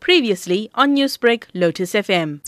Previously on Newsbreak, Lotus FM.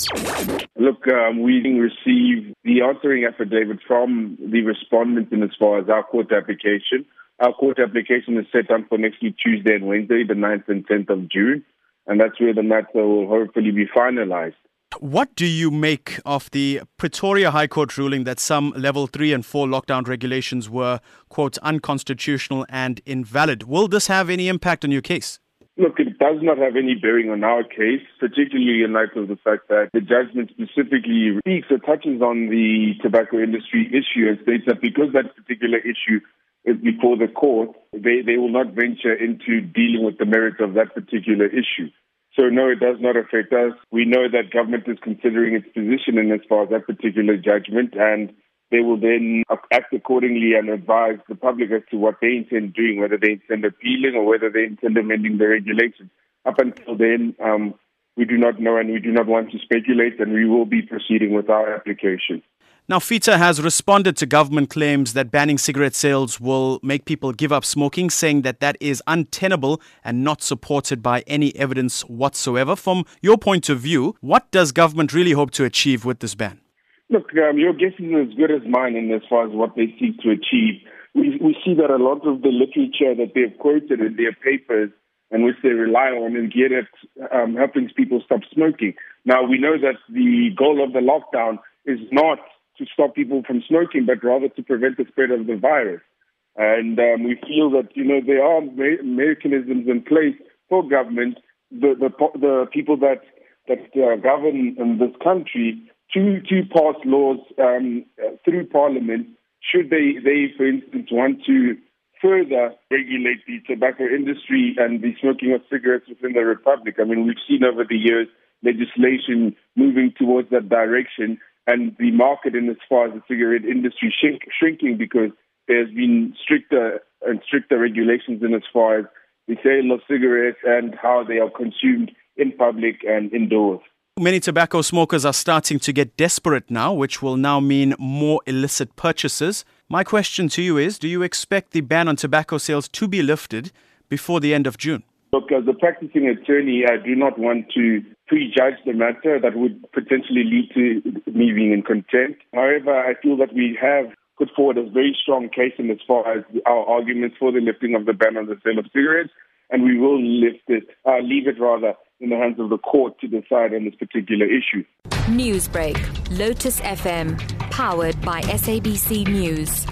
Look, um, we received the answering affidavit from the respondent in as far as our court application. Our court application is set up for next week, Tuesday and Wednesday, the 9th and 10th of June, and that's where the matter will hopefully be finalized. What do you make of the Pretoria High Court ruling that some level 3 and 4 lockdown regulations were, quote, unconstitutional and invalid? Will this have any impact on your case? Look, it does not have any bearing on our case, particularly in light of the fact that the judgment specifically speaks or touches on the tobacco industry issue and states that because that particular issue is before the court, they, they will not venture into dealing with the merits of that particular issue. So no, it does not affect us. We know that government is considering its position in as far as that particular judgment, and they will then act accordingly and advise the public as to what they intend doing, whether they intend appealing or whether they intend amending the regulations. Up until then, um, we do not know and we do not want to speculate, and we will be proceeding with our application. Now, FITA has responded to government claims that banning cigarette sales will make people give up smoking, saying that that is untenable and not supported by any evidence whatsoever. From your point of view, what does government really hope to achieve with this ban? Look, um, your guess is as good as mine in as far as what they seek to achieve. We, we see that a lot of the literature that they've quoted in their papers and which they rely on is geared at um, helping people stop smoking. Now, we know that the goal of the lockdown is not to stop people from smoking, but rather to prevent the spread of the virus. And um, we feel that you know there are me- mechanisms in place for government, the the, the people that that uh, govern in this country, to to pass laws um, uh, through Parliament. Should they they, for instance, want to further regulate the tobacco industry and the smoking of cigarettes within the republic? I mean, we've seen over the years legislation moving towards that direction and the market in as far as the cigarette industry shrink, shrinking because there's been stricter and stricter regulations in as far as the sale of cigarettes and how they are consumed in public and indoors. Many tobacco smokers are starting to get desperate now, which will now mean more illicit purchases. My question to you is Do you expect the ban on tobacco sales to be lifted before the end of June? Look, as a practicing attorney, I do not want to prejudge the matter that would potentially lead to me being in contempt. However, I feel that we have put forward a very strong case in as far as our arguments for the lifting of the ban on the sale of cigarettes, and we will lift it, uh, leave it rather in the hands of the court to decide on this particular issue. Newsbreak, Lotus FM, powered by SABC News.